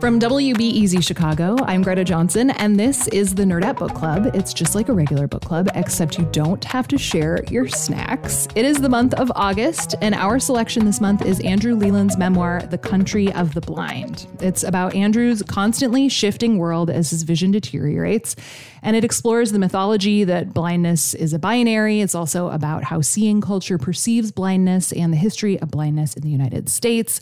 From WBEZ Chicago, I'm Greta Johnson, and this is the Nerdette Book Club. It's just like a regular book club, except you don't have to share your snacks. It is the month of August, and our selection this month is Andrew Leland's memoir, The Country of the Blind. It's about Andrew's constantly shifting world as his vision deteriorates, and it explores the mythology that blindness is a binary. It's also about how seeing culture perceives blindness and the history of blindness in the United States.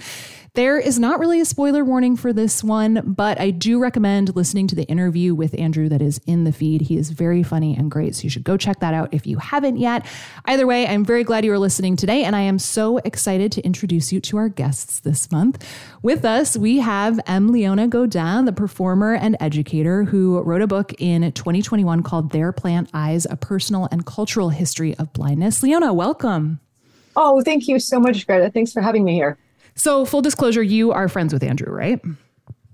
There is not really a spoiler warning for this one, but I do recommend listening to the interview with Andrew that is in the feed. He is very funny and great, so you should go check that out if you haven't yet. Either way, I'm very glad you are listening today, and I am so excited to introduce you to our guests this month. With us, we have M. Leona Godin, the performer and educator who wrote a book in 2021 called There Plant Eyes A Personal and Cultural History of Blindness. Leona, welcome. Oh, thank you so much, Greta. Thanks for having me here. So, full disclosure, you are friends with Andrew, right?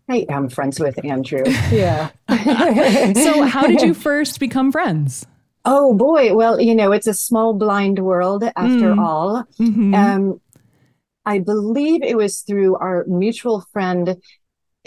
I am friends with Andrew. Yeah. so, how did you first become friends? Oh boy, well, you know, it's a small blind world after mm. all. Mm-hmm. Um, I believe it was through our mutual friend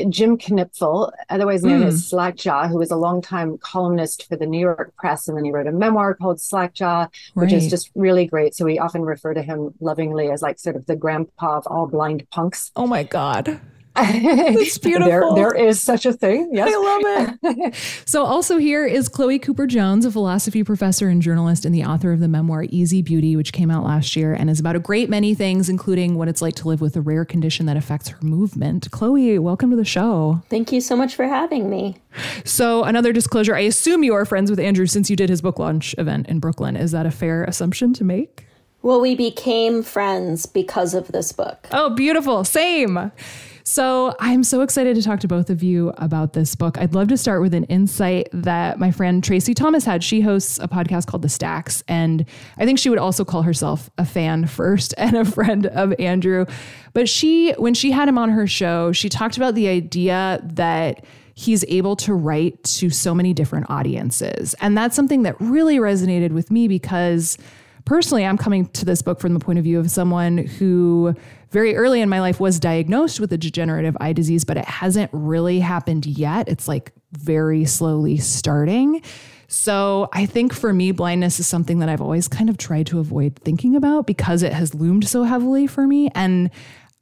Jim Knipfel, otherwise known mm. as Slackjaw, who was a longtime columnist for the New York Press, and then he wrote a memoir called Slackjaw, which right. is just really great. So we often refer to him lovingly as like sort of the grandpa of all blind punks. Oh my god! It's beautiful. there, there is such a thing. Yes. I love it. so, also here is Chloe Cooper Jones, a philosophy professor and journalist, and the author of the memoir Easy Beauty, which came out last year and is about a great many things, including what it's like to live with a rare condition that affects her movement. Chloe, welcome to the show. Thank you so much for having me. So, another disclosure I assume you are friends with Andrew since you did his book launch event in Brooklyn. Is that a fair assumption to make? Well, we became friends because of this book. Oh, beautiful. Same. So I'm so excited to talk to both of you about this book. I'd love to start with an insight that my friend Traci Thomas had. She hosts a podcast called The Stacks, and I think she would also call herself a fan first and a friend of Andrew. But she, when she had him on her show, she talked about the idea that he's able to write to so many different audiences. And that's something that really resonated with me because personally, I'm coming to this book from the point of view of someone who very early in my life was diagnosed with a degenerative eye disease, but it hasn't really happened yet. It's like very slowly starting. So I think for me, blindness is something that I've always kind of tried to avoid thinking about because it has loomed so heavily for me. And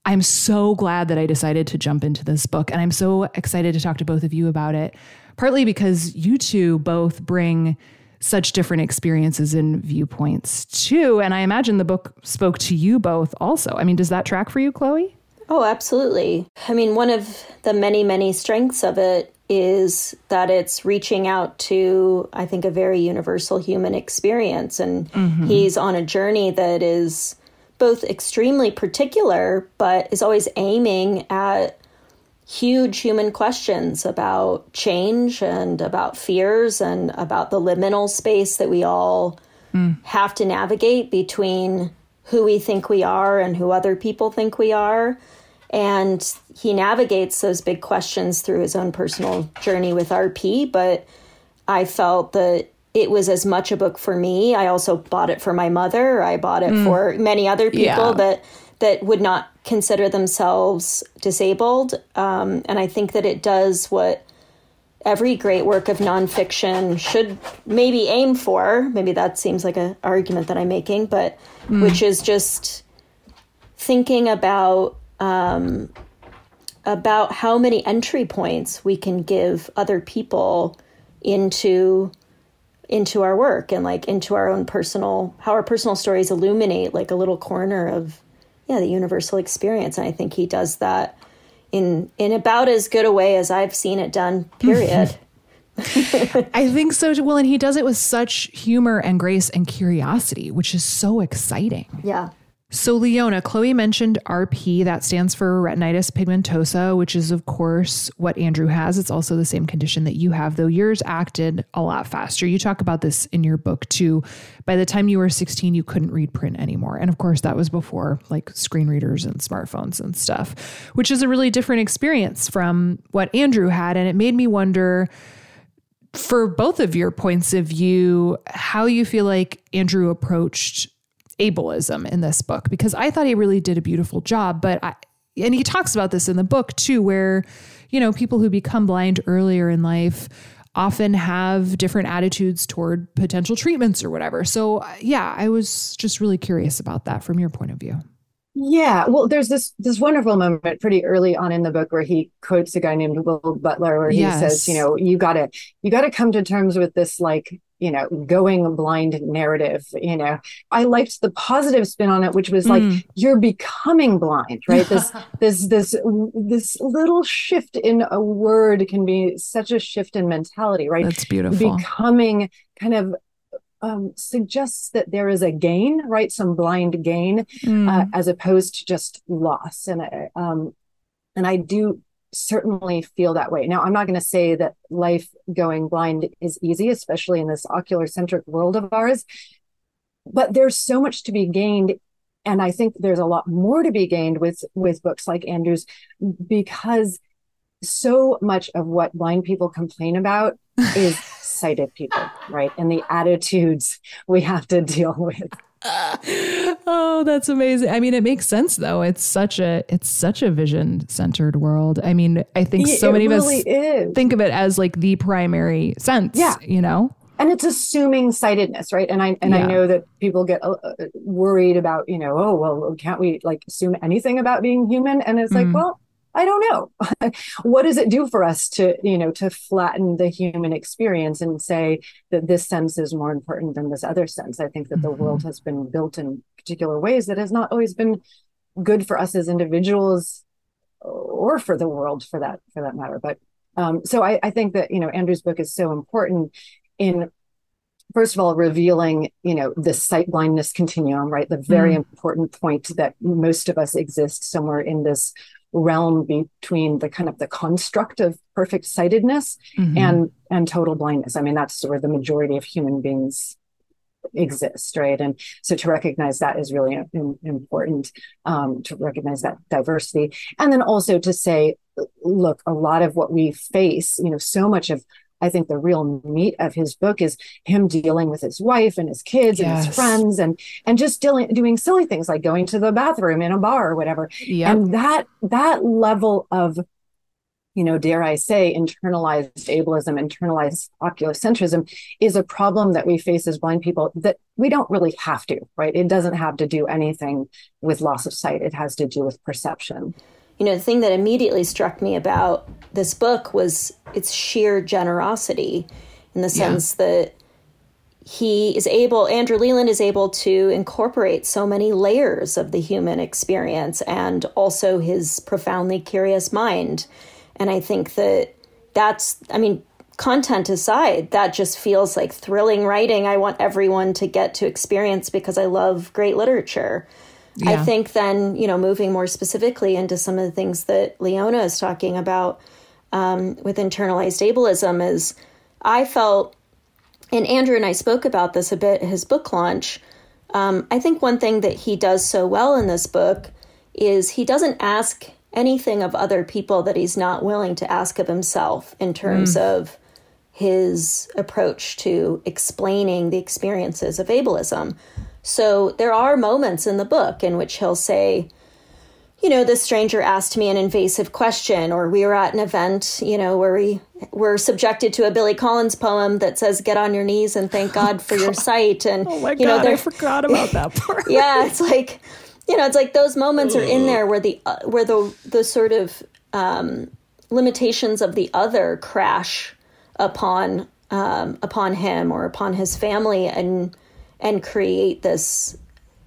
I'm so glad that I decided to jump into this book. And I'm so excited to talk to both of you about it, partly because you two both bring such different experiences and viewpoints too. And I imagine the book spoke to you both also. I mean, does that track for you, Chloe? Oh, absolutely. I mean, one of the many, many strengths of it is that it's reaching out to, I think, a very universal human experience. And mm-hmm. he's on a journey that is both extremely particular, but is always aiming at huge human questions about change and about fears and about the liminal space that we all mm. have to navigate between who we think we are and who other people think we are. And he navigates those big questions through his own personal journey with RP. But I felt that it was as much a book for me. I also bought it for my mother. I bought it mm. for many other people yeah. that that would not consider themselves disabled. Um, and I think that it does what every great work of nonfiction should maybe aim for. Maybe that seems like an argument that I'm making, but mm. which is just thinking about um, about how many entry points we can give other people into into our work and like into our own personal how our personal stories illuminate like a little corner of yeah the universal experience and i think he does that in in about as good a way as I've seen it done. Period. I think so. too. Well, and he does it with such humor and grace and curiosity, which is so exciting. Yeah. So, Leona, Chloe mentioned RP, that stands for retinitis pigmentosa, which is, of course, what Andrew has. It's also the same condition that you have, though yours acted a lot faster. You talk about this in your book, too. By the time you were 16, you couldn't read print anymore. And of course, that was before like screen readers and smartphones and stuff, which is a really different experience from what Andrew had. And it made me wonder for both of your points of view, how you feel like Andrew approached ableism in this book because I thought he really did a beautiful job. But I, and he talks about this in the book too, where, you know, people who become blind earlier in life often have different attitudes toward potential treatments or whatever. So, yeah, I was just really curious about that from your point of view. Yeah, well, there's this this wonderful moment pretty early on in the book where he quotes a guy named Will Butler, where he yes. says, you know, you gotta you gotta come to terms with this like you know going blind narrative you know i liked the positive spin on it which was like mm. you're becoming blind right this this this this little shift in a word can be such a shift in mentality right that's beautiful becoming kind of um, suggests that there is a gain, right? Some blind gain, mm. uh, as opposed to just loss. And um, and I do certainly feel that way. Now, I'm not going to say that life going blind is easy, especially in this ocular centric world of ours, but there's so much to be gained. And I think there's a lot more to be gained with, with books like Andrew's because so much of what blind people complain about is sighted people, right? And the attitudes we have to deal with. oh, that's amazing. I mean, it makes sense though. It's such a it's such a vision centered world. I mean, I think so it many really of us is. think of it as like the primary sense. Yeah, you know. And it's assuming sightedness, right? And I and yeah. I know that people get uh, uh, worried about, you know, oh well, can't we like assume anything about being human? And it's mm. like, well, I don't know. what does it do for us to, you know, to flatten the human experience and say that this sense is more important than this other sense? I think that mm-hmm. the world mm-hmm. has been built in particular ways that has not always been good for us as individuals or for the world for that for that matter. But um, so I, I think that you know Andrew's book is so important in first of all revealing you know the sight blindness continuum right the very mm. important point that most of us exist somewhere in this realm between the kind of the construct of perfect sightedness mm-hmm. and and total blindness. I mean, that's where the majority of human beings exist, right? And so to recognize that is really important um, to recognize that diversity, and then also to say, look, a lot of what we face, you know, so much of I think the real meat of his book is him dealing with his wife and his kids yes. and his friends and and just dealing doing silly things like going to the bathroom in a bar or whatever. Yep. And that that level of you know, dare I say, internalized ableism, internalized oculocentrism is a problem that we face as blind people that we don't really have to, right? It doesn't have to do anything with loss of sight. It has to do with perception you know, the thing that immediately struck me about this book was its sheer generosity in the sense yeah. that he is able, Andrew Leland is able to incorporate so many layers of the human experience and also his profoundly curious mind. And I think that that's, I mean, content aside, that just feels like thrilling writing I want everyone to get to experience because I love great literature. Yeah. I think then, you know, moving more specifically into some of the things that Leona is talking about um, with internalized ableism is I felt, and Andrew and I spoke about this a bit at his book launch. Um, I think one thing that he does so well in this book is he doesn't ask anything of other people that he's not willing to ask of himself in terms mm. of his approach to explaining the experiences of ableism. So there are moments in the book in which he'll say, you know, this stranger asked me an invasive question, or we were at an event, you know, where we were subjected to a Billy Collins poem that says, "Get on your knees and thank God for your sight." And oh my you God, know, I forgot about that part. yeah, it's like, you know, it's like those moments are in there where the uh, where the the sort of um, limitations of the other crash upon um, upon him or upon his family, and and create this,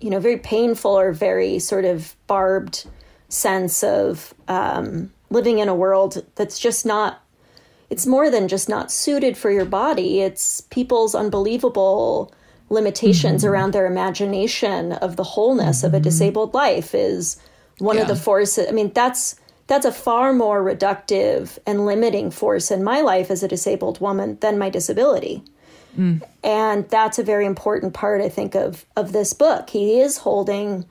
you know, very painful or very sort of barbed sense of um, living in a world that's just not it's more than just not suited for your body it's people's unbelievable limitations mm-hmm. around their imagination of the wholeness mm-hmm. of a mm-hmm. disabled life is one yeah. of the forces i mean that's that's a far more reductive and limiting force in my life as a disabled woman than my disability mm. and that's a very important part i think of of this book he is holding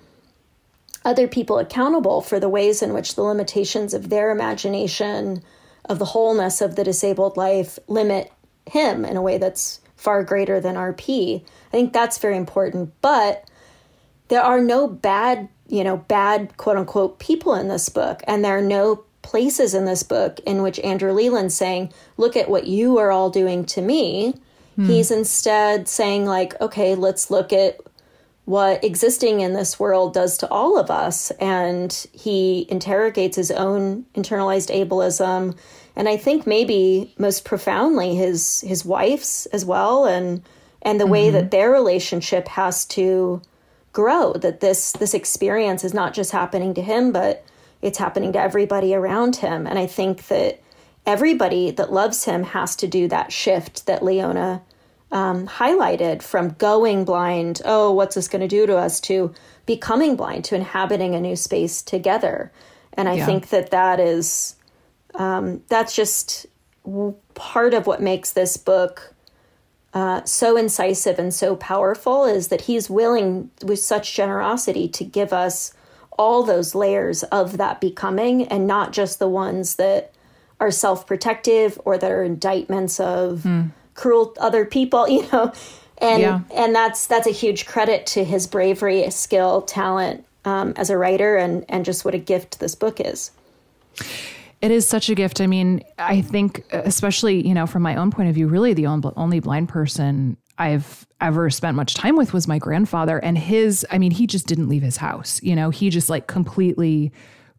other people accountable for the ways in which the limitations of their imagination of the wholeness of the disabled life limit him in a way that's far greater than RP. I think that's very important. But there are no bad, you know, bad quote unquote people in this book. And there are no places in this book in which Andrew Leland's saying, look at what you are all doing to me. Hmm. He's instead saying, like, okay, let's look at what existing in this world does to all of us. And he interrogates his own internalized ableism. And I think maybe most profoundly his his wife's as well and and the mm-hmm. way that their relationship has to grow, that this this experience is not just happening to him, but it's happening to everybody around him. And I think that everybody that loves him has to do that shift that Leona um, highlighted from going blind, oh, what's this going to do to us, to becoming blind, to inhabiting a new space together. And I yeah. think that that is, um, that's just part of what makes this book uh, so incisive and so powerful is that he's willing, with such generosity, to give us all those layers of that becoming and not just the ones that are self protective or that are indictments of. Mm cruel other people, you know. And yeah. and that's that's a huge credit to his bravery, skill, talent um, as a writer, and and just what a gift this book is. It is such a gift. I mean, I think, especially you know, from my own point of view, really the only blind person I've ever spent much time with was my grandfather, and his. I mean, he just didn't leave his house. You know, he just like completely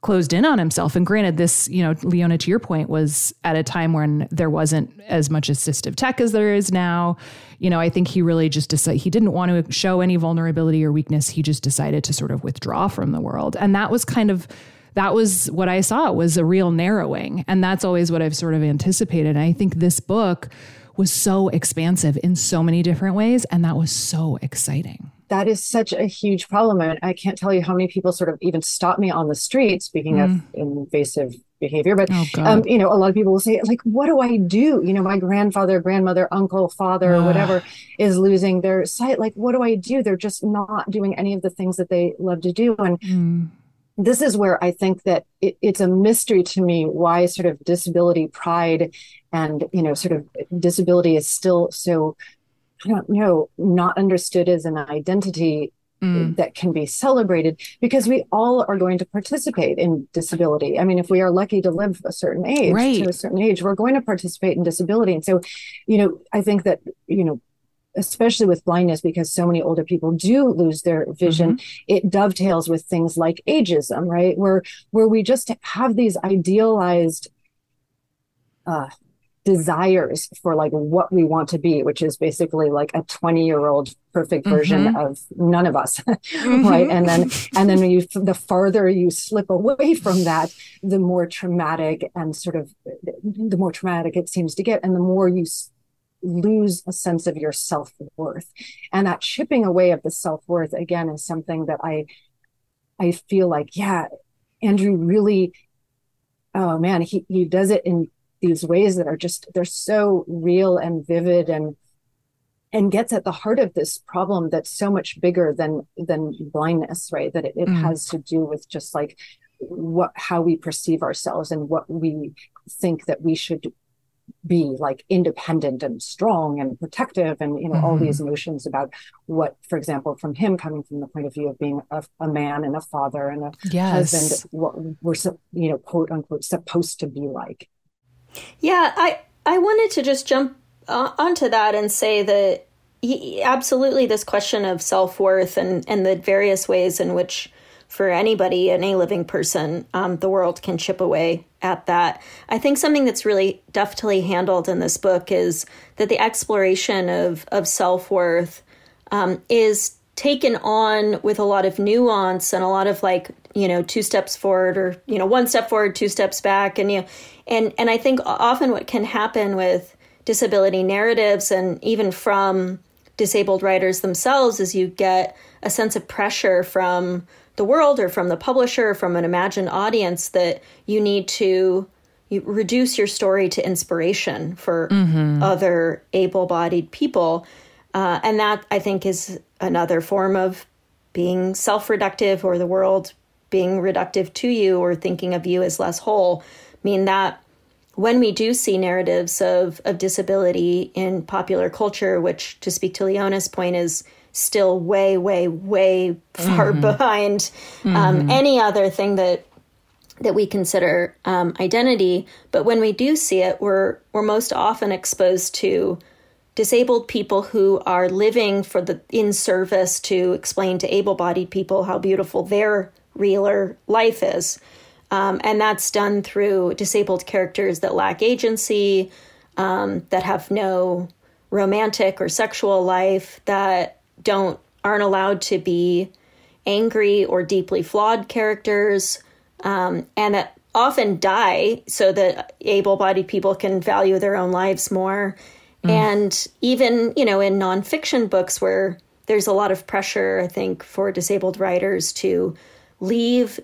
closed in on himself. And granted, this, you know, Leona, to your point, was at a time when there wasn't as much assistive tech as there is now. You know, I think he really just decided he didn't want to show any vulnerability or weakness. He just decided to sort of withdraw from the world. And that was kind of that was what I saw was a real narrowing. And that's always what I've sort of anticipated. And I think this book was so expansive in so many different ways. And that was so exciting that is such a huge problem. And I can't tell you how many people sort of even stop me on the street, speaking mm. of invasive behavior. But, oh, um, you know, a lot of people will say, like, what do I do? You know, my grandfather, grandmother, uncle, father, uh. whatever is losing their sight. Like, what do I do? They're just not doing any of the things that they love to do. And mm. this is where I think that it, it's a mystery to me why sort of disability pride and, you know, sort of disability is still so I don't know, not understood as an identity mm. that can be celebrated because we all are going to participate in disability. I mean, if we are lucky to live a certain age, right. to a certain age, we're going to participate in disability. And so, you know, I think that, you know, especially with blindness because so many older people do lose their vision mm-hmm. it dovetails with things like ageism right where where we just have these idealized uh, desires for like what we want to be which is basically like a 20 year old perfect version mm-hmm. of none of us mm-hmm. right and then and then you the farther you slip away from that the more traumatic and sort of the more traumatic it seems to get and the more you lose a sense of your self-worth and that chipping away of the self-worth again is something that i i feel like yeah andrew really oh man he he does it in these ways that are just they're so real and vivid and and gets at the heart of this problem that's so much bigger than than blindness right that it, it mm. has to do with just like what how we perceive ourselves and what we think that we should be like independent and strong and protective and you know mm-hmm. all these notions about what for example from him coming from the point of view of being a, a man and a father and a yes. husband what we're you know quote unquote supposed to be like yeah, I I wanted to just jump uh, onto that and say that absolutely this question of self-worth and and the various ways in which for anybody any living person um, the world can chip away at that. I think something that's really deftly handled in this book is that the exploration of of self-worth um, is taken on with a lot of nuance and a lot of like you know two steps forward or you know one step forward two steps back and you know, and and i think often what can happen with disability narratives and even from disabled writers themselves is you get a sense of pressure from the world or from the publisher or from an imagined audience that you need to you reduce your story to inspiration for mm-hmm. other able-bodied people uh, and that i think is another form of being self-reductive or the world being reductive to you or thinking of you as less whole mean that when we do see narratives of, of disability in popular culture, which to speak to Leona's point is still way, way, way far mm-hmm. behind um, mm-hmm. any other thing that that we consider um, identity. But when we do see it, we're we're most often exposed to disabled people who are living for the in service to explain to able-bodied people how beautiful their realer life is. Um, and that's done through disabled characters that lack agency, um, that have no romantic or sexual life, that don't aren't allowed to be angry or deeply flawed characters, um, and that often die so that able-bodied people can value their own lives more. Mm. And even you know in nonfiction books where there's a lot of pressure, I think, for disabled writers to leave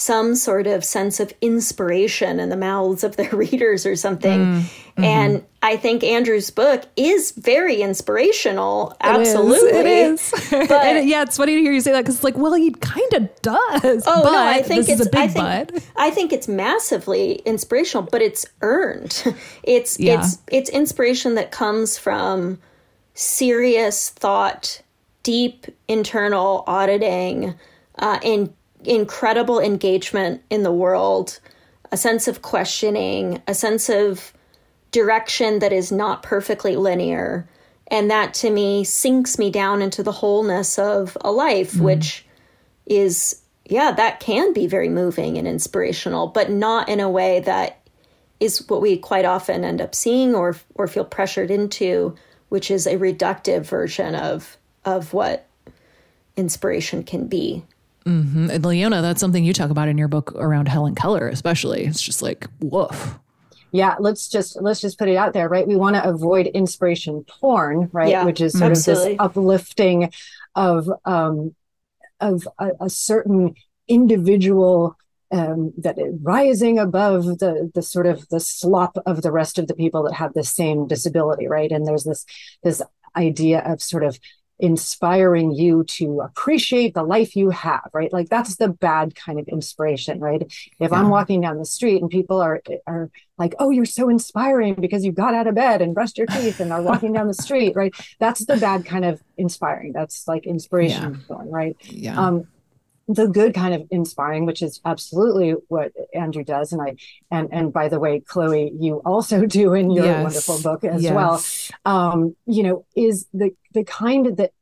some sort of sense of inspiration in the mouths of their readers or something. Mm, mm-hmm. And I think Andrew's book is very inspirational. Absolutely. It is. It is. But, and yeah, it's funny to hear you say that because it's like, well, he kind of does. Oh, but no, I think it's, I think, I think it's massively inspirational, but it's earned. It's, yeah. it's, it's inspiration that comes from serious thought, deep internal auditing, uh, and incredible engagement in the world, a sense of questioning, a sense of direction that is not perfectly linear. And that to me sinks me down into the wholeness of a life, mm. which is, yeah, that can be very moving and inspirational, but not in a way that is what we quite often end up seeing or or feel pressured into, which is a reductive version of of what inspiration can be. Mm-hmm. And Leona, that's something you talk about in your book around Helen Keller, especially. It's just like woof. Yeah, let's just let's just put it out there, right? We want to avoid inspiration porn, right? Yeah, Which is sort absolutely. of this uplifting of um, of a, a certain individual um, that rising above the the sort of the slop of the rest of the people that have the same disability, right? And there's this this idea of sort of inspiring you to appreciate the life you have, right? Like that's the bad kind of inspiration, right? If yeah. I'm walking down the street and people are are like, "Oh, you're so inspiring because you got out of bed and brushed your teeth and are walking down the street," right? That's the bad kind of inspiring. That's like inspiration yeah. right? Yeah. Um, the good kind of inspiring which is absolutely what andrew does and i and and by the way chloe you also do in your yes. wonderful book as yes. well um you know is the the kind that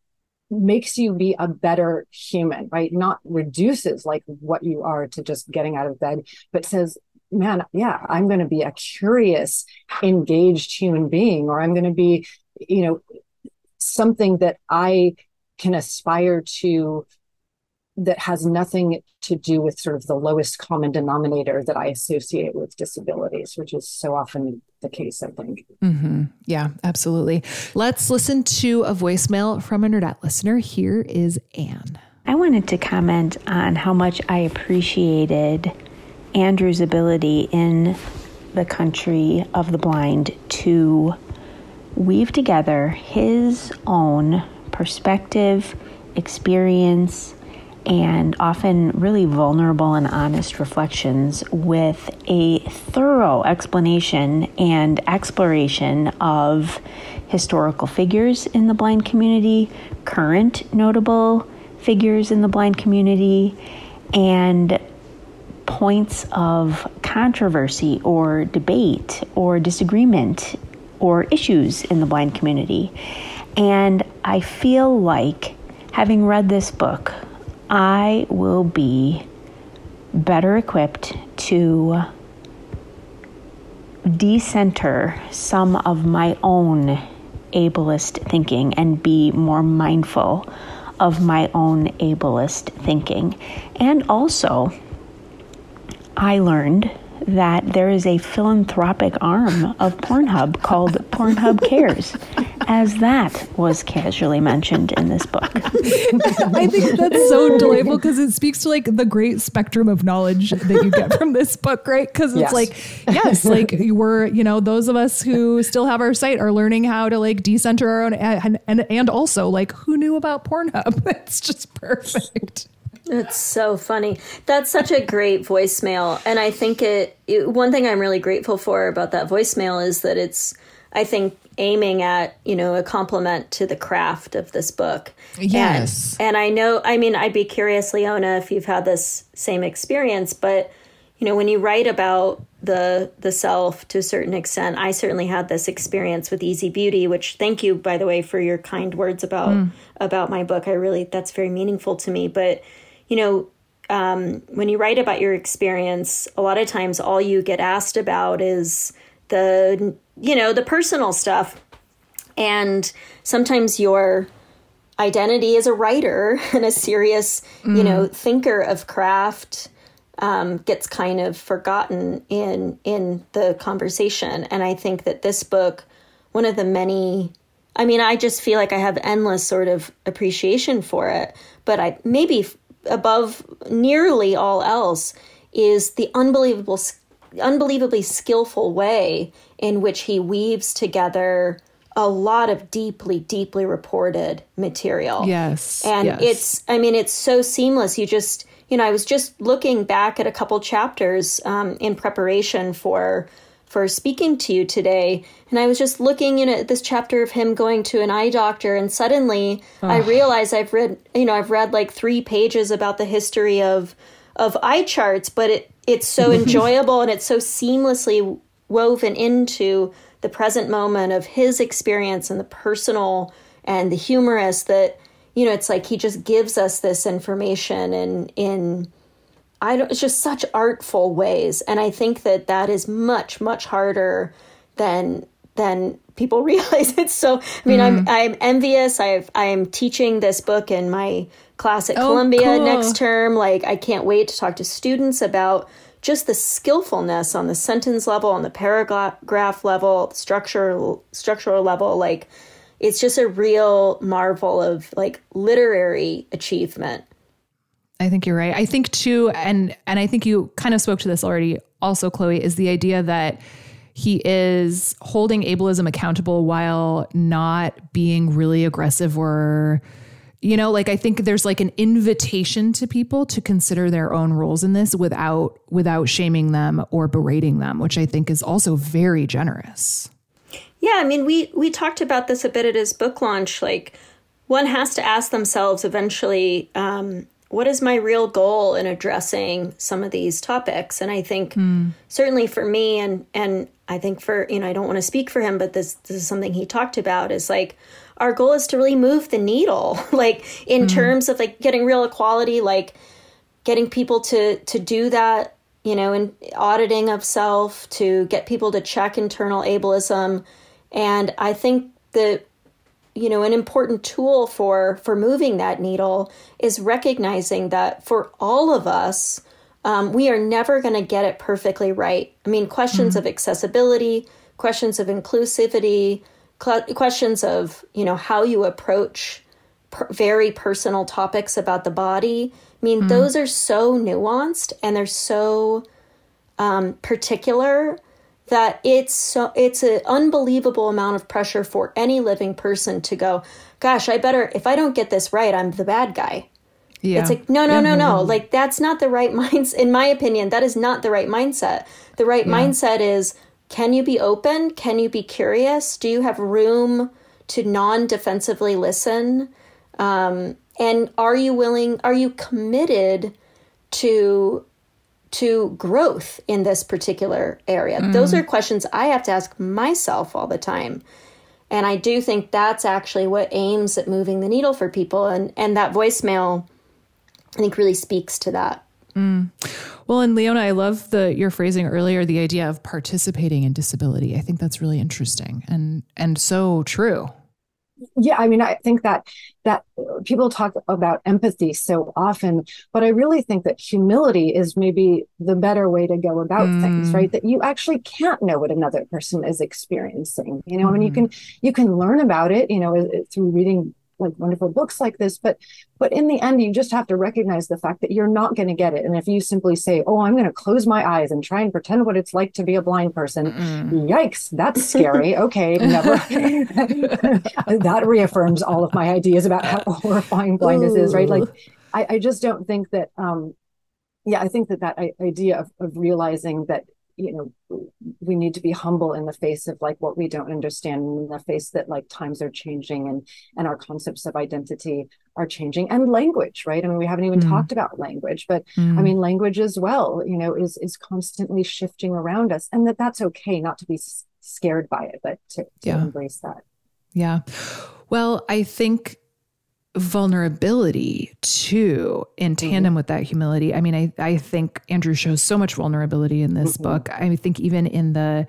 makes you be a better human right not reduces like what you are to just getting out of bed but says man yeah i'm going to be a curious engaged human being or i'm going to be you know something that i can aspire to that has nothing to do with sort of the lowest common denominator that I associate with disabilities, which is so often the case, I think. Mm-hmm. Yeah, absolutely. Let's listen to a voicemail from a Nerdette listener. Here is Anne. I wanted to comment on how much I appreciated Andrew's ability in the country of the blind to weave together his own perspective, experience, and often really vulnerable and honest reflections with a thorough explanation and exploration of historical figures in the blind community, current notable figures in the blind community, and points of controversy or debate or disagreement or issues in the blind community. And I feel like having read this book, I will be better equipped to decenter some of my own ableist thinking and be more mindful of my own ableist thinking. And also, I learned that there is a philanthropic arm of Pornhub called Pornhub Cares, as that was casually mentioned in this book. I think that's so delightful because it speaks to like the great spectrum of knowledge that you get from this book, right? Because it's yes. like, yes, like we're, you know, those of us who still have our sight are learning how to like decenter our own, and, and, and also like who knew about Pornhub? It's just perfect. It's so funny. That's such a great voicemail. And I think it, it, one thing I'm really grateful for about that voicemail is that it's, I think, aiming at, you know, a compliment to the craft of this book. Yes. And, and I know, I mean, I'd be curious, Leona, if you've had this same experience, but, you know, when you write about the the self to a certain extent, I certainly had this experience with Easy Beauty, which thank you, by the way, for your kind words about mm. about my book. I really that's very meaningful to me. But you know, um, when you write about your experience, a lot of times all you get asked about is the, you know, the personal stuff. And sometimes your identity as a writer and a serious, mm. you know, mm. thinker of craft um, gets kind of forgotten in in the conversation. And I think that this book, one of the many I mean, I just feel like I have endless sort of appreciation for it, but I maybe above nearly all else is the unbelievable unbelievably skillful way in which he weaves together a lot of deeply deeply reported material yes and yes. it's i mean it's so seamless you just you know i was just looking back at a couple chapters um, in preparation for for speaking to you today. And I was just looking in at this chapter of him going to an eye doctor, and suddenly. I realized I've read, you know, I've read like three pages about the history of of eye charts, but it it's so enjoyable and it's so seamlessly woven into the present moment of his experience and the personal and the humorous that you know it's like he just gives us this information and in I don't, it's just such artful ways. And I think that that is much, much harder than, than people realize it's so, I mean, mm. I'm, I'm envious. I've, I'm teaching this book in my class at oh, Columbia cool. next term. Like, I can't wait to talk to students about just the skillfulness on the sentence level, on the paragraph level, structural, structural level. Like, it's just a real marvel of like literary achievement. I think you're right. I think too, and and I think you kind of spoke to this already. Also, Chloe is the idea that he is holding ableism accountable while not being really aggressive or you know like i think there's like an invitation to people to consider their own roles in this without without shaming them or berating them which i think is also very generous yeah i mean we we talked about this a bit at his book launch like one has to ask themselves eventually um, what is my real goal in addressing some of these topics and i think mm. certainly for me and and i think for you know i don't want to speak for him but this this is something he talked about is like our goal is to really move the needle like in mm. terms of like getting real equality like getting people to to do that you know in auditing of self to get people to check internal ableism and i think that you know an important tool for for moving that needle is recognizing that for all of us um, we are never going to get it perfectly right i mean questions mm-hmm. of accessibility questions of inclusivity cl- questions of you know how you approach per- very personal topics about the body i mean mm-hmm. those are so nuanced and they're so um, particular that it's so it's an unbelievable amount of pressure for any living person to go gosh i better if i don't get this right i'm the bad guy. Yeah. it's like no no no no. Like that's not the right mindset in my opinion that is not the right mindset. The right yeah. mindset is can you be open? Can you be curious? Do you have room to non-defensively listen? Um, and are you willing are you committed to to growth in this particular area? Mm. Those are questions I have to ask myself all the time. And I do think that's actually what aims at moving the needle for people. And, and that voicemail, I think, really speaks to that. Mm. Well, and Leona, I love the your phrasing earlier, the idea of participating in disability. I think that's really interesting and and so true. Yeah i mean i think that that people talk about empathy so often but i really think that humility is maybe the better way to go about mm. things right that you actually can't know what another person is experiencing you know mm. i mean you mm-hmm. can you can learn about it you know through reading like wonderful books like this but but in the end you just have to recognize the fact that you're not going to get it and if you simply say oh i'm going to close my eyes and try and pretend what it's like to be a blind person Mm-mm. yikes that's scary okay never that reaffirms all of my ideas about how horrifying blindness Ooh. is right like I, I just don't think that um yeah i think that that idea of, of realizing that you know we need to be humble in the face of like what we don't understand in the face that like times are changing and and our concepts of identity are changing and language right i mean we haven't even mm. talked about language but mm. i mean language as well you know is is constantly shifting around us and that that's okay not to be scared by it but to, to yeah. embrace that yeah well i think vulnerability too in mm-hmm. tandem mm-hmm. with that humility. I mean, I, I think Andrew shows so much vulnerability in this mm-hmm. book. I think even in the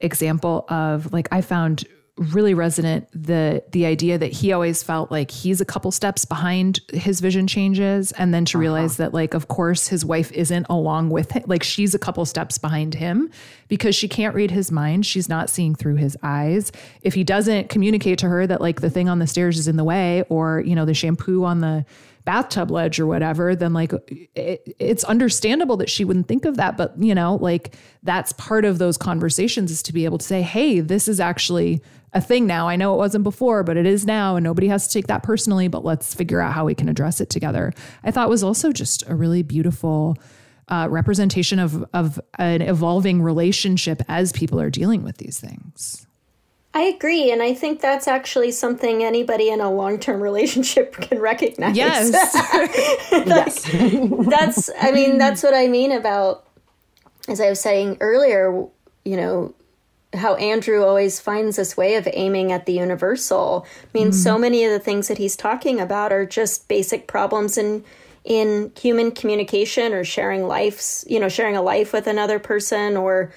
example of like I found really resonant the the idea that he always felt like he's a couple steps behind his vision changes and then to uh-huh. realize that like of course his wife isn't along with it like she's a couple steps behind him because she can't read his mind she's not seeing through his eyes if he doesn't communicate to her that like the thing on the stairs is in the way or you know the shampoo on the bathtub ledge or whatever, then like it, it's understandable that she wouldn't think of that. But, you know, like that's part of those conversations is to be able to say, hey, this is actually a thing now. I know it wasn't before, but it is now. And nobody has to take that personally, but let's figure out how we can address it together. I thought was also just a really beautiful uh, representation of, of an evolving relationship as people are dealing with these things. I agree. And I think that's actually something anybody in a long term relationship can recognize. Yes. like, yes. that's, I mean, that's what I mean about, as I was saying earlier, you know, how Andrew always finds this way of aiming at the universal. I mean, mm so many of the things that he's talking about are just basic problems in in human communication or sharing lives, you know, sharing a life with another person or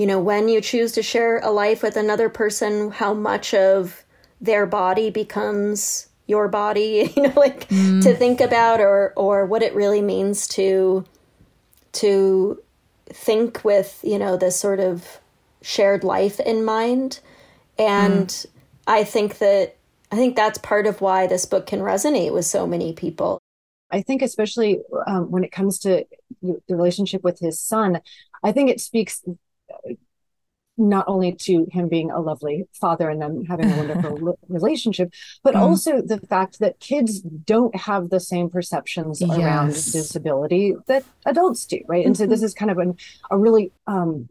you know, when you choose to share a life with another person, how much of their body becomes your body, you know, like mm. to think about or or what it really means to to think with, you know, this sort of shared life in mind. And mm. I think that I think that's part of why this book can resonate with so many people. I think, especially um, when it comes to the relationship with his son, I think it speaks not only to him being a lovely father and them having a wonderful relationship, but mm. also the fact that kids don't have the same perceptions yes. around disability that adults do, right? Mm-hmm. And so this mm-hmm. is kind of an, a really um,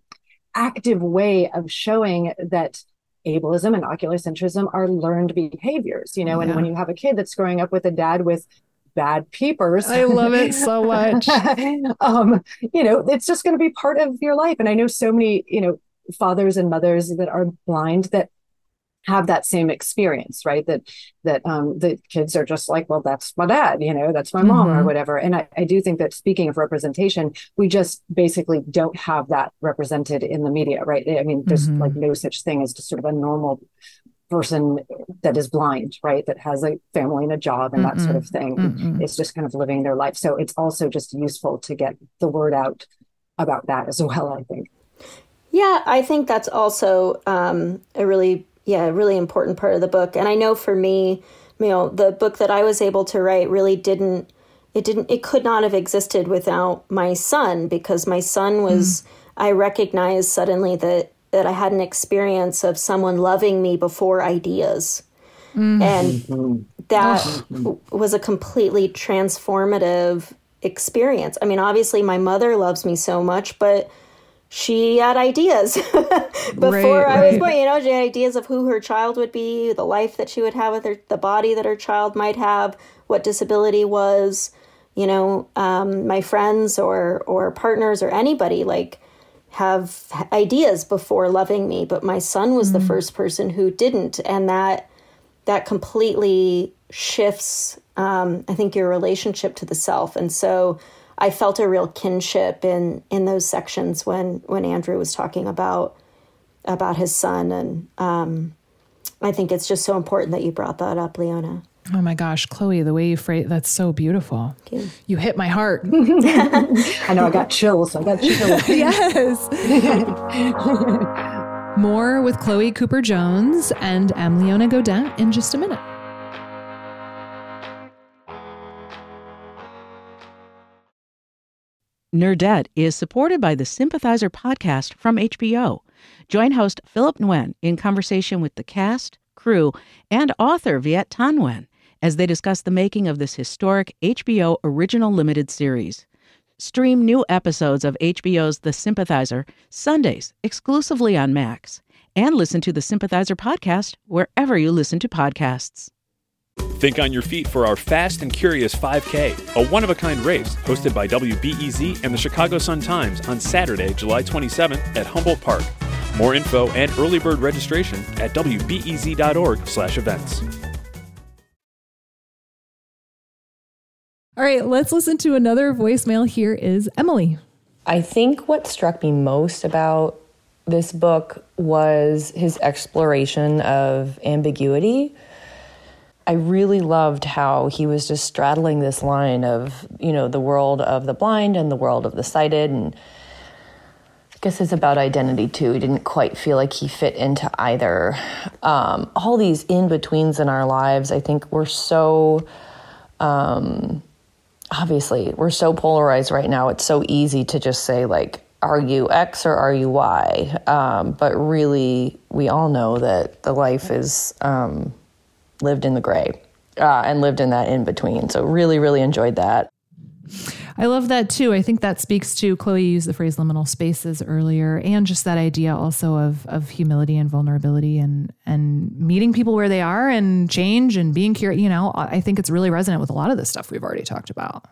active way of showing that ableism and ocular centrism are learned behaviors, you know, yeah. and when you have a kid that's growing up with a dad with bad peepers. I love it so much. um, you know, it's just going to be part of your life. And I know so many, you know, fathers and mothers that are blind that have that same experience right that that um the kids are just like well that's my dad you know that's my mom mm-hmm. or whatever and I, I do think that speaking of representation we just basically don't have that represented in the media right i mean there's mm-hmm. like no such thing as just sort of a normal person that is blind right? That has a family and a job and mm that sort of thing mm it's just kind of living their life. So it's also just useful to get the word out about that as well i think. Yeah, I think that's also um, a really, yeah, really important part of the book. And I know for me, you know, the book that I was able to write really didn't, it didn't, it could not have existed without my son because my son was, mm. I recognized suddenly that that I had an experience of someone loving me before ideas. Mm. And that was a completely transformative experience. I mean, obviously, my mother loves me so much, but she had ideas before right, I was born. You know, she had ideas of who her child would be, the life that she would have with her, the body that her child might have, what disability was. You know, um, my friends or or partners or anybody like have ideas before loving me, but my son was mm-hmm. the first person who didn't, and that that completely shifts. Um, I think your relationship to the self, and so I felt a real kinship in in those sections when when Andrew was talking about about his son and um, I think it's just so important that you brought that up, Leona. Oh my gosh, Chloe, the way you phrase that's so beautiful. You. you. hit my heart. I know I got chills. I got chills. yes. More with Chloe Cooper Jones and M. Leona Godin in just a minute. Nerdette is supported by the Sympathizer podcast from HBO. Join host Philip Nguyen in conversation with the cast, crew, and author Viet Thanh Nguyen as they discuss the making of this historic HBO original limited series. Stream new episodes of HBO's The Sympathizer Sundays exclusively on Max, and listen to the Sympathizer podcast wherever you listen to podcasts. Think on your feet for our Fast and Curious 5K, a one of a kind race hosted by WBEZ and the Chicago Sun Times on Saturday, July 27th at Humboldt Park. More info and early bird registration at wbez.org/events. All right, let's listen to another voicemail. Here is Emily. I think what struck me most about this book was his exploration of ambiguity. I really loved how he was just straddling this line of, you know, the world of the blind and the world of the sighted. And I guess it's about identity too. He didn't quite feel like he fit into either. Um, all these in betweens in our lives, I think we're so. Um, obviously we're so polarized right now. It's so easy to just say like are you x or are you y? Um, but really we all know that the life is um, lived in the gray uh, and lived in that in between so really really enjoyed that I love that too. I think that speaks to Chloe used the phrase liminal spaces earlier, and just that idea also of of humility and vulnerability and and meeting people where they are and change and being curious. You know, I think it's really resonant with a lot of the stuff we've already talked about.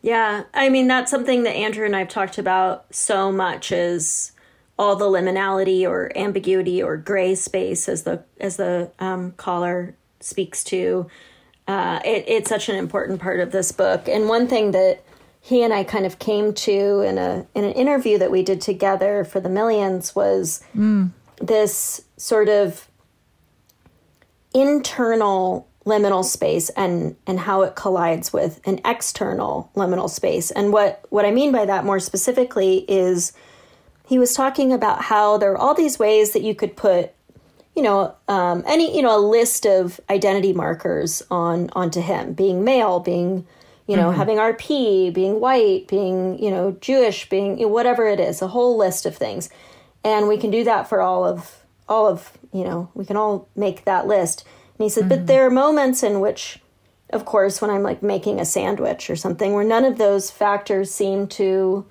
Yeah, I mean that's something that Andrew and I've talked about so much is all the liminality or ambiguity or gray space as the as the um, caller speaks to uh, it, it's such an important part of this book. And one thing that he and I kind of came to in a in an interview that we did together for the Millions was mm. this sort of internal liminal space and and how it collides with an external liminal space. And what what I mean by that more specifically is he was talking about how there are all these ways that you could put you know, um, any you know a list of identity markers on onto him, being male, being you know mm-hmm. having RP, being white, being you know Jewish, being you know, whatever it is, a whole list of things, and we can do that for all of all of you know we can all make that list. And he said, mm-hmm. but there are moments in which, of course, when I'm like making a sandwich or something, where none of those factors seem to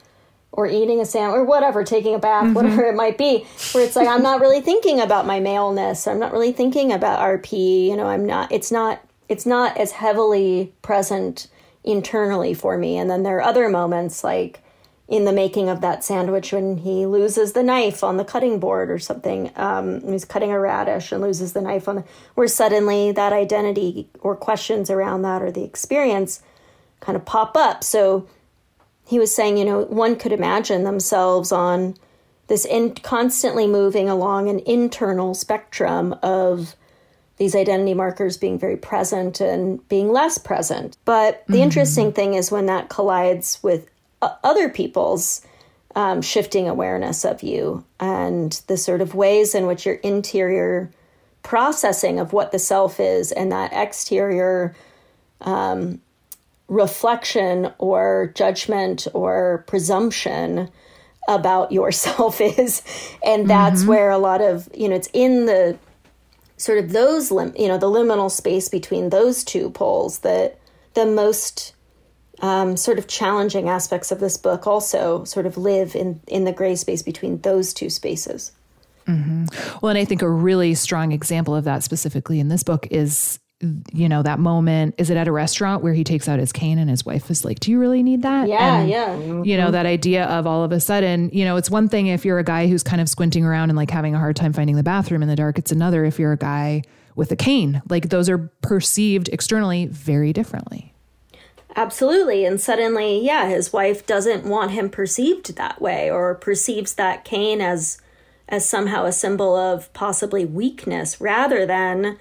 or eating a sandwich or whatever, taking a bath, mm-hmm. whatever it might be, where it's like I'm not really thinking about my maleness. I'm not really thinking about RP. You know, I'm not. It's not. It's not as heavily present internally for me. And then there are other moments like in the making of that sandwich when he loses the knife on the cutting board or something. Um, he's cutting a radish and loses the knife on the, where suddenly that identity or questions around that or the experience kind of pop up. So he was saying, you know, one could imagine themselves on this in, constantly moving along an internal spectrum of these identity markers being very present and being less present. But the mm-hmm. interesting thing is when that collides with uh, other people's um, shifting awareness of you and the sort of ways in which your interior processing of what the self is and that exterior um, reflection or judgment or presumption about yourself is and that's mm-hmm. where a lot of you know it's in the sort of those lim- you know the liminal space between those two poles that the most um, sort of challenging aspects of this book also sort of live in in the gray space between those two spaces mm-hmm. well and i think a really strong example of that specifically in this book is you know, that moment. Is it at a restaurant where he takes out his cane and his wife is like, Do you really need that? Yeah, and, yeah. You know, mm-hmm. that idea of all of a sudden, you know, it's one thing if you're a guy who's kind of squinting around and like having a hard time finding the bathroom in the dark. It's another if you're a guy with a cane. Like those are perceived externally very differently. Absolutely. And suddenly, yeah, his wife doesn't want him perceived that way or perceives that cane as as somehow a symbol of possibly weakness rather than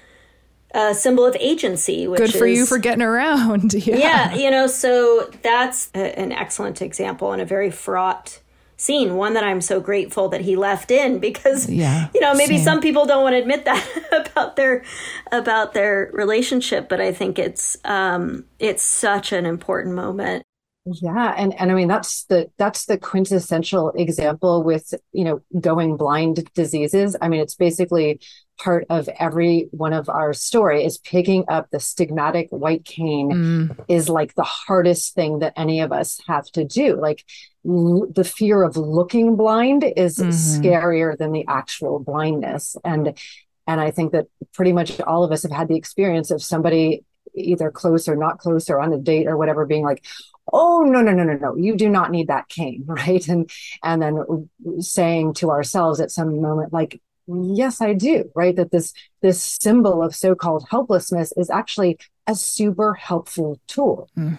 a symbol of agency. Good for is, you for getting around. yeah. yeah, you know, so that's a, an excellent example and a very fraught scene one that i'm so grateful that he left in because yeah, you know maybe same. some people don't want to admit that about their about their relationship but i think it's um it's such an important moment yeah and and i mean that's the that's the quintessential example with you know going blind diseases i mean it's basically part of every one of our story is picking up the stigmatic white cane mm. is like the hardest thing that any of us have to do like l- the fear of looking blind is mm-hmm. scarier than the actual blindness and and i think that pretty much all of us have had the experience of somebody either close or not close or on a date or whatever being like oh no no no no no you do not need that cane right and and then saying to ourselves at some moment like yes i do right that this this symbol of so-called helplessness is actually a super helpful tool mm.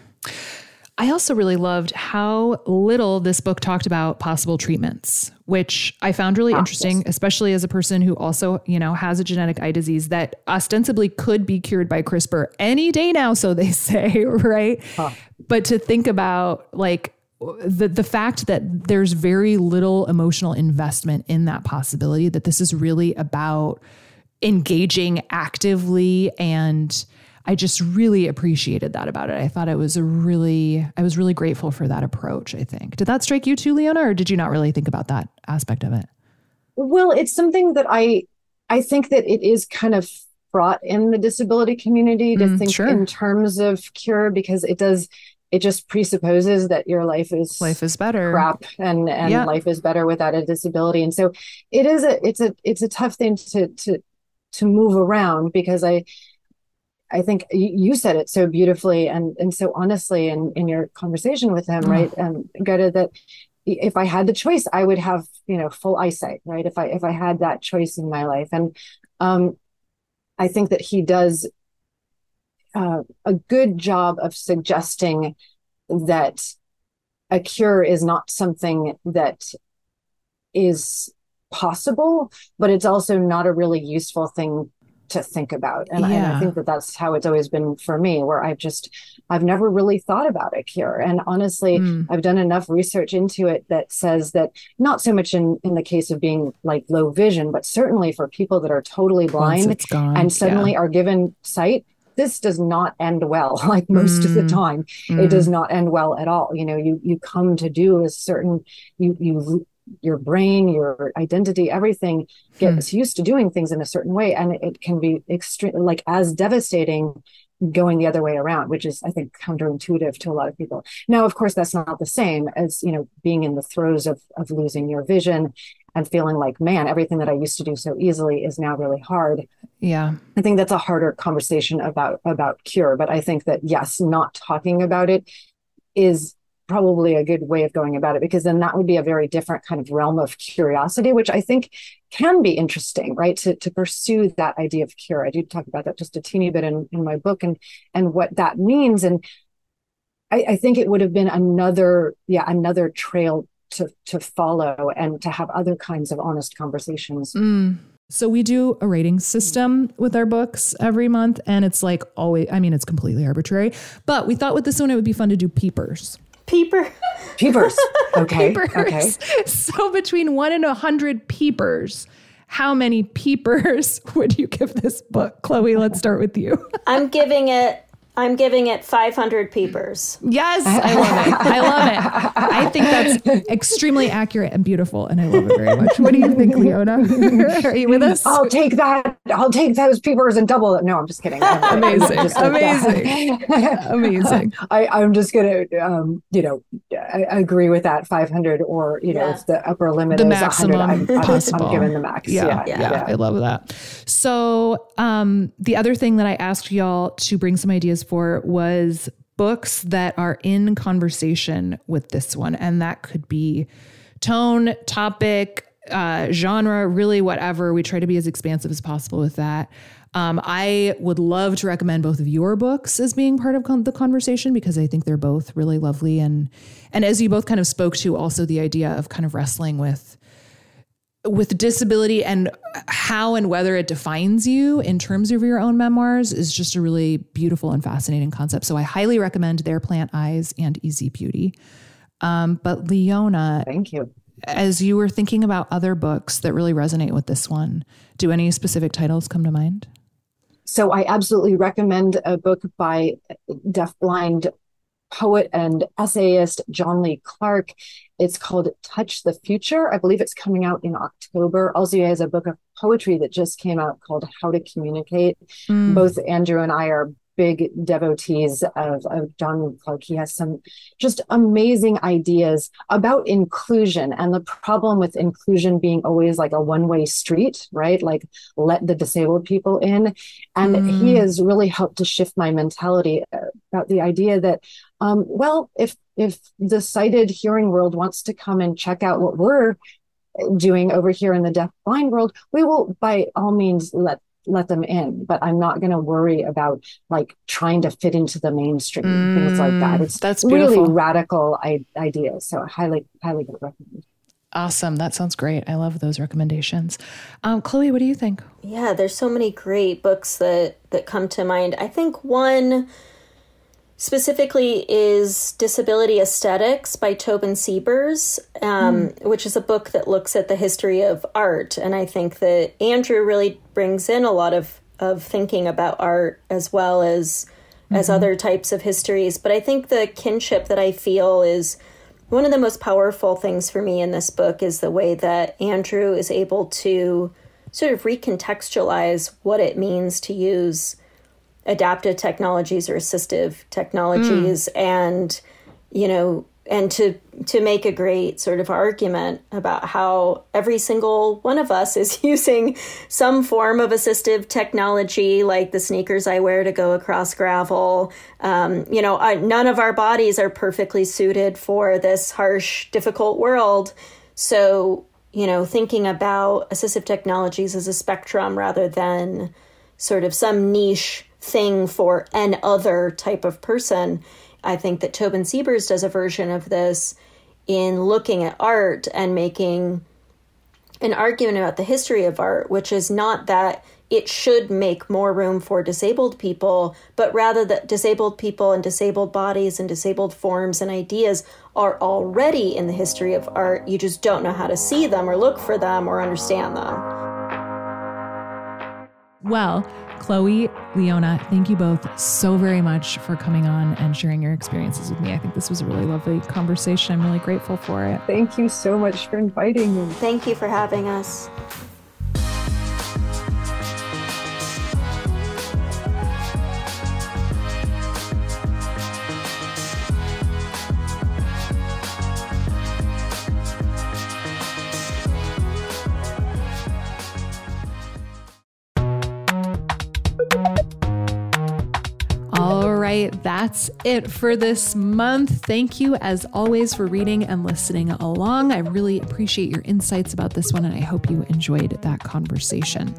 I also really loved how little this book talked about possible treatments, which I found really ah, interesting, yes. especially as a person who also, you know, has a genetic eye disease that ostensibly could be cured by CRISPR any day now, so they say, right? Huh. But to think about like the the fact that there's very little emotional investment in that possibility that this is really about engaging actively and I just really appreciated that about it. I thought it was a really I was really grateful for that approach, I think. Did that strike you too, Leona, or did you not really think about that aspect of it? Well, it's something that I I think that it is kind of fraught in the disability community to mm, think sure. in terms of cure because it does it just presupposes that your life is life is better. crap and and yeah. life is better without a disability. And so it is a it's a it's a tough thing to to to move around because i i think you said it so beautifully and and so honestly in in your conversation with him oh. right? And Greta that if i had the choice i would have you know full eyesight right? If i if i had that choice in my life. And um i think that he does uh, a good job of suggesting that a cure is not something that is possible, but it's also not a really useful thing to think about. And, yeah. I, and, I, think that that's how it's always been for me, where I've just, I've never really thought about a cure. And honestly, mm. I've done enough research into it that says that not so much in, in the case of being like low vision, but certainly for people that are totally blind and suddenly yeah. are given sight, this does not end well like most mm. of the mm. time mm. it does not end well at all you know you you come to do a certain you you your brain your identity everything gets hmm. used to doing things in a certain way and it can be extreme like as devastating going the other way around which is i think counterintuitive to a lot of people now of course that's not the same as you know being in the throes of of losing your vision and feeling like, man, everything that I used to do so easily is now really hard. Yeah. I think that's a harder conversation about about cure. But I think that yes, not talking about it is probably a good way of going about it because then that would be a very different kind of realm of curiosity which i think can be interesting right to, to pursue that idea of cure i do talk about that just a teeny bit in, in my book and and what that means and I, I think it would have been another yeah another trail to to follow and to have other kinds of honest conversations. Mm. So we do a rating system with our books every month, and it's like always. I mean, it's completely arbitrary, but we thought with this one it would be fun to do peepers. Peeper. Peepers. Okay. peepers. Okay. So between one and a hundred peepers, how many peepers would you give this book? Chloe, let's start with you. I'm giving it I'm giving it 500 peepers. Yes, I love it. I love it. I think that's extremely accurate and beautiful, and I love it very much. What do you think, Leona? Are you with us? I'll take that. I'll take those peepers and double it. No, I'm just kidding. I'm, amazing, just amazing, amazing. I, I'm just gonna, um, you know, I, I, agree with that. 500, or you know, yeah. if the upper limit the is maximum 100, I'm, possible. I'm, I'm giving the max. Yeah, yeah, yeah, yeah. I love that. So, um, the other thing that I asked y'all to bring some ideas for was books that are in conversation with this one. And that could be tone, topic, uh, genre, really whatever. We try to be as expansive as possible with that. Um, I would love to recommend both of your books as being part of con- the conversation because I think they're both really lovely and and as you both kind of spoke to, also the idea of kind of wrestling with with disability and how and whether it defines you in terms of your own memoirs is just a really beautiful and fascinating concept. So I highly recommend There Plant Eyes and Easy Beauty. Um, but Leona, thank you. As you were thinking about other books that really resonate with this one, do any specific titles come to mind? So I absolutely recommend a book by deafblind poet and essayist John Lee Clark. It's called Touch the Future. I believe it's coming out in October. Also, he has a book of poetry that just came out called How to Communicate. Mm. Both Andrew and I are big devotees of, of John Clark. He has some just amazing ideas about inclusion and the problem with inclusion being always like a one way street, right? Like let the disabled people in. And mm. he has really helped to shift my mentality about the idea that, um, well, if if the sighted hearing world wants to come and check out what we're doing over here in the deaf blind world, we will by all means let let them in but i'm not going to worry about like trying to fit into the mainstream mm, things like that it's that's beautiful. really radical I- ideas so highly highly recommend Awesome. That sounds great. I love those recommendations. Um, Chloe, what do you think? Yeah, there's so many great books that that come to mind. I think one specifically is Disability Aesthetics by Tobin Siebers, um, mm. which is a book that looks at the history of art. And I think that Andrew really brings in a lot of, of thinking about art as well as mm-hmm. as other types of histories. But I think the kinship that I feel is one of the most powerful things for me in this book is the way that Andrew is able to sort of recontextualize what it means to use adaptive technologies or assistive technologies mm. and you know and to to make a great sort of argument about how every single one of us is using some form of assistive technology like the sneakers i wear to go across gravel um, you know I, none of our bodies are perfectly suited for this harsh difficult world so you know thinking about assistive technologies as a spectrum rather than sort of some niche thing for an other type of person. I think that Tobin Siebers does a version of this in looking at art and making an argument about the history of art, which is not that it should make more room for disabled people, but rather that disabled people and disabled bodies and disabled forms and ideas are already in the history of art. You just don't know how to see them or look for them or understand them. Well, Chloe, Leona, thank you both so very much for coming on and sharing your experiences with me. I think this was a really lovely conversation. I'm really grateful for it. Thank you so much for inviting me. Thank you for having us. That's it for this month. Thank you, as always, for reading and listening along. I really appreciate your insights about this one, and I hope you enjoyed that conversation.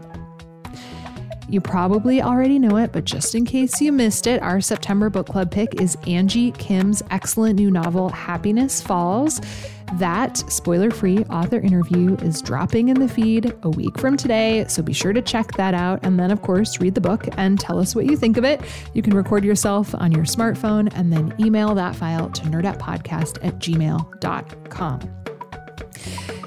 You probably already know it, but just in case you missed it, our September book club pick is Angie Kim's excellent new novel, Happiness Falls. That spoiler free author interview is dropping in the feed a week from today, so be sure to check that out. And then, of course, read the book and tell us what you think of it. You can record yourself on your smartphone and then email that file to nerdettepodcast at gmail.com.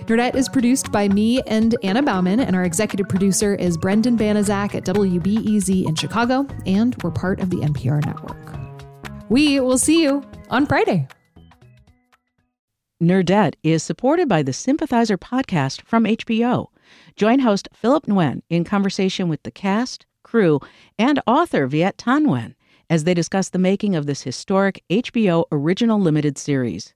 Nerdette is produced by me and Anna Bauman, and our executive producer is Brendan Banaszak at WBEZ in Chicago, and we're part of the NPR network. We will see you on Friday. Nerdette is supported by the Sympathizer podcast from HBO. Join host Philip Nguyen in conversation with the cast, crew, and author Viet Thanh Nguyen as they discuss the making of this historic HBO original limited series.